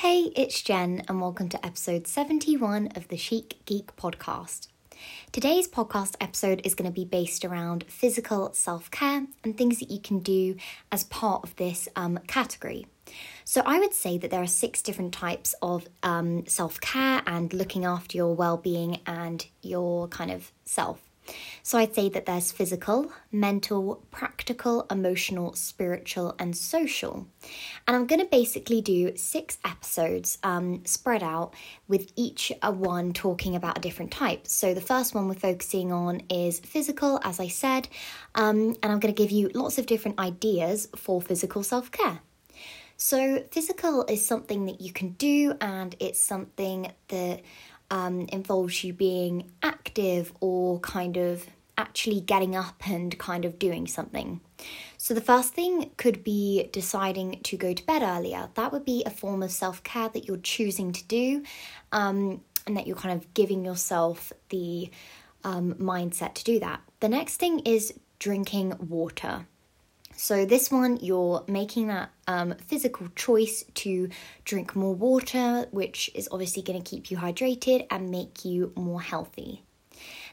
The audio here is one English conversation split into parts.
Hey, it's Jen, and welcome to episode 71 of the Chic Geek podcast. Today's podcast episode is going to be based around physical self care and things that you can do as part of this um, category. So, I would say that there are six different types of um, self care and looking after your well being and your kind of self. So I'd say that there's physical, mental, practical, emotional, spiritual, and social. And I'm going to basically do six episodes um, spread out with each one talking about a different type. So the first one we're focusing on is physical, as I said, um, and I'm going to give you lots of different ideas for physical self care. So, physical is something that you can do, and it's something that um, involves you being active or kind of actually getting up and kind of doing something. So, the first thing could be deciding to go to bed earlier. That would be a form of self care that you're choosing to do um, and that you're kind of giving yourself the um, mindset to do that. The next thing is drinking water. So, this one, you're making that um, physical choice to drink more water, which is obviously going to keep you hydrated and make you more healthy.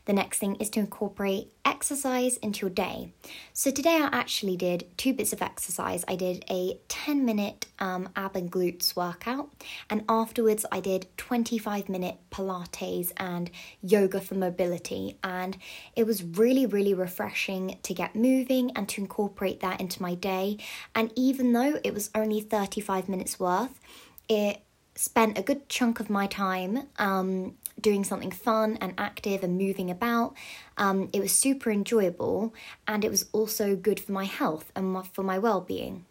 The next thing is to incorporate exercise into your day. So today I actually did two bits of exercise. I did a 10 minute um, ab and glutes workout, and afterwards I did 25 minute Pilates and yoga for mobility. And it was really, really refreshing to get moving and to incorporate that into my day. And even though it was only 35 minutes worth, it spent a good chunk of my time um, doing something fun and active and moving about. Um, it was super enjoyable and it was also good for my health and for my well being.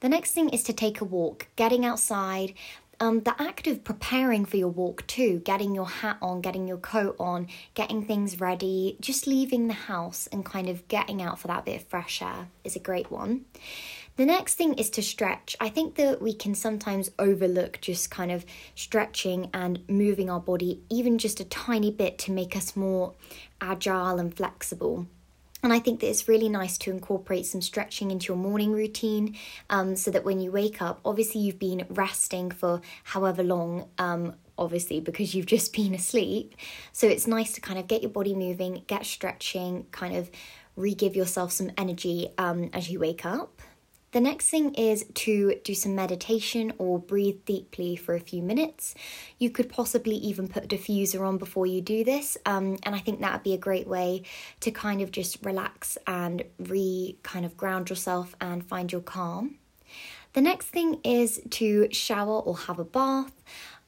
The next thing is to take a walk, getting outside. Um, the act of preparing for your walk too, getting your hat on, getting your coat on, getting things ready, just leaving the house and kind of getting out for that bit of fresh air is a great one. The next thing is to stretch. I think that we can sometimes overlook just kind of stretching and moving our body even just a tiny bit to make us more agile and flexible. And I think that it's really nice to incorporate some stretching into your morning routine um, so that when you wake up, obviously you've been resting for however long, um, obviously, because you've just been asleep. So it's nice to kind of get your body moving, get stretching, kind of re give yourself some energy um, as you wake up. The next thing is to do some meditation or breathe deeply for a few minutes. You could possibly even put a diffuser on before you do this, um, and I think that would be a great way to kind of just relax and re kind of ground yourself and find your calm. The next thing is to shower or have a bath.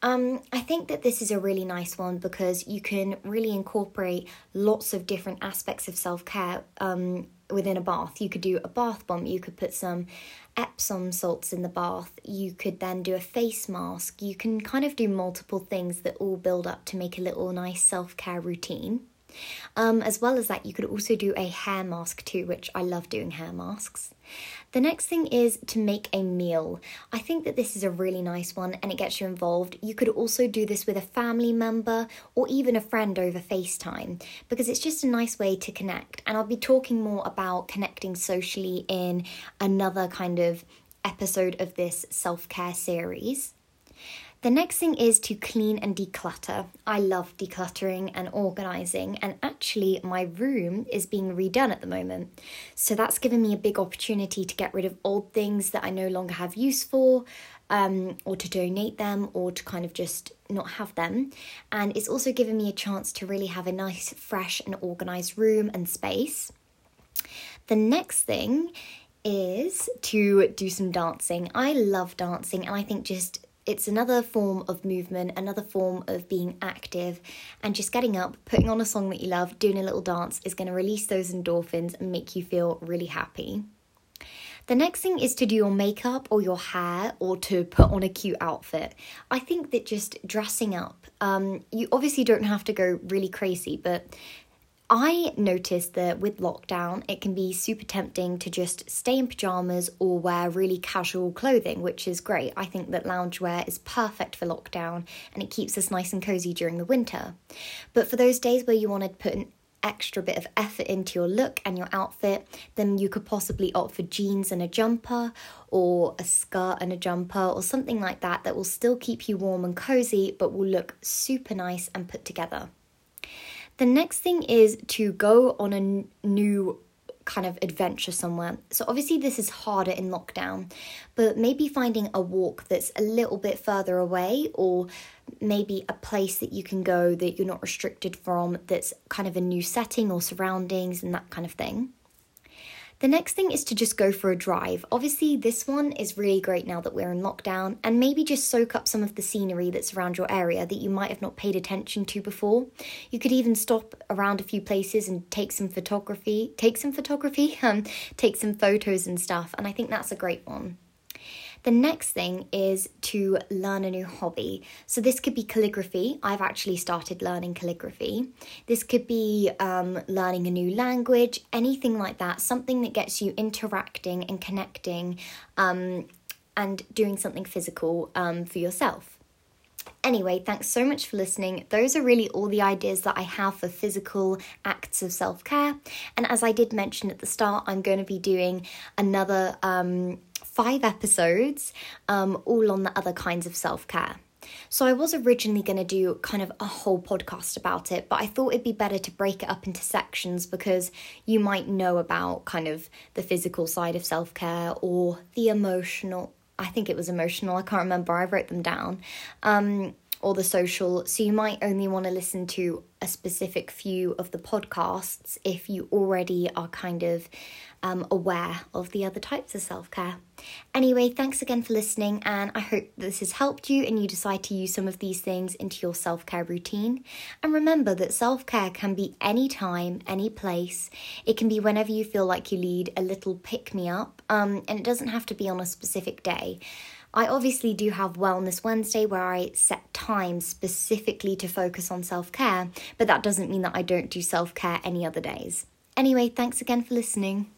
Um, I think that this is a really nice one because you can really incorporate lots of different aspects of self care um, within a bath. You could do a bath bomb, you could put some Epsom salts in the bath, you could then do a face mask. You can kind of do multiple things that all build up to make a little nice self care routine. Um, as well as that, you could also do a hair mask too, which I love doing hair masks. The next thing is to make a meal. I think that this is a really nice one and it gets you involved. You could also do this with a family member or even a friend over FaceTime because it's just a nice way to connect. And I'll be talking more about connecting socially in another kind of episode of this self care series. The next thing is to clean and declutter. I love decluttering and organizing, and actually, my room is being redone at the moment. So that's given me a big opportunity to get rid of old things that I no longer have use for, um, or to donate them, or to kind of just not have them. And it's also given me a chance to really have a nice, fresh, and organized room and space. The next thing is to do some dancing. I love dancing, and I think just it's another form of movement, another form of being active, and just getting up, putting on a song that you love, doing a little dance is going to release those endorphins and make you feel really happy. The next thing is to do your makeup or your hair or to put on a cute outfit. I think that just dressing up, um, you obviously don't have to go really crazy, but I noticed that with lockdown, it can be super tempting to just stay in pajamas or wear really casual clothing, which is great. I think that loungewear is perfect for lockdown and it keeps us nice and cozy during the winter. But for those days where you want to put an extra bit of effort into your look and your outfit, then you could possibly opt for jeans and a jumper, or a skirt and a jumper, or something like that that will still keep you warm and cozy but will look super nice and put together. The next thing is to go on a n- new kind of adventure somewhere. So, obviously, this is harder in lockdown, but maybe finding a walk that's a little bit further away, or maybe a place that you can go that you're not restricted from, that's kind of a new setting or surroundings and that kind of thing. The next thing is to just go for a drive. Obviously, this one is really great now that we're in lockdown, and maybe just soak up some of the scenery that's around your area that you might have not paid attention to before. You could even stop around a few places and take some photography, take some photography, um, take some photos and stuff, and I think that's a great one. The next thing is to learn a new hobby. So, this could be calligraphy. I've actually started learning calligraphy. This could be um, learning a new language, anything like that, something that gets you interacting and connecting um, and doing something physical um, for yourself. Anyway, thanks so much for listening. Those are really all the ideas that I have for physical acts of self care. And as I did mention at the start, I'm going to be doing another um, five episodes, um, all on the other kinds of self care. So, I was originally going to do kind of a whole podcast about it, but I thought it'd be better to break it up into sections because you might know about kind of the physical side of self care or the emotional. I think it was emotional, I can't remember, I wrote them down. Um, or the social. So you might only want to listen to a specific few of the podcasts if you already are kind of um, aware of the other types of self care. Anyway, thanks again for listening, and I hope this has helped you and you decide to use some of these things into your self care routine. And remember that self care can be any time, any place. It can be whenever you feel like you need a little pick me up, um, and it doesn't have to be on a specific day. I obviously do have Wellness Wednesday where I set time specifically to focus on self care, but that doesn't mean that I don't do self care any other days. Anyway, thanks again for listening.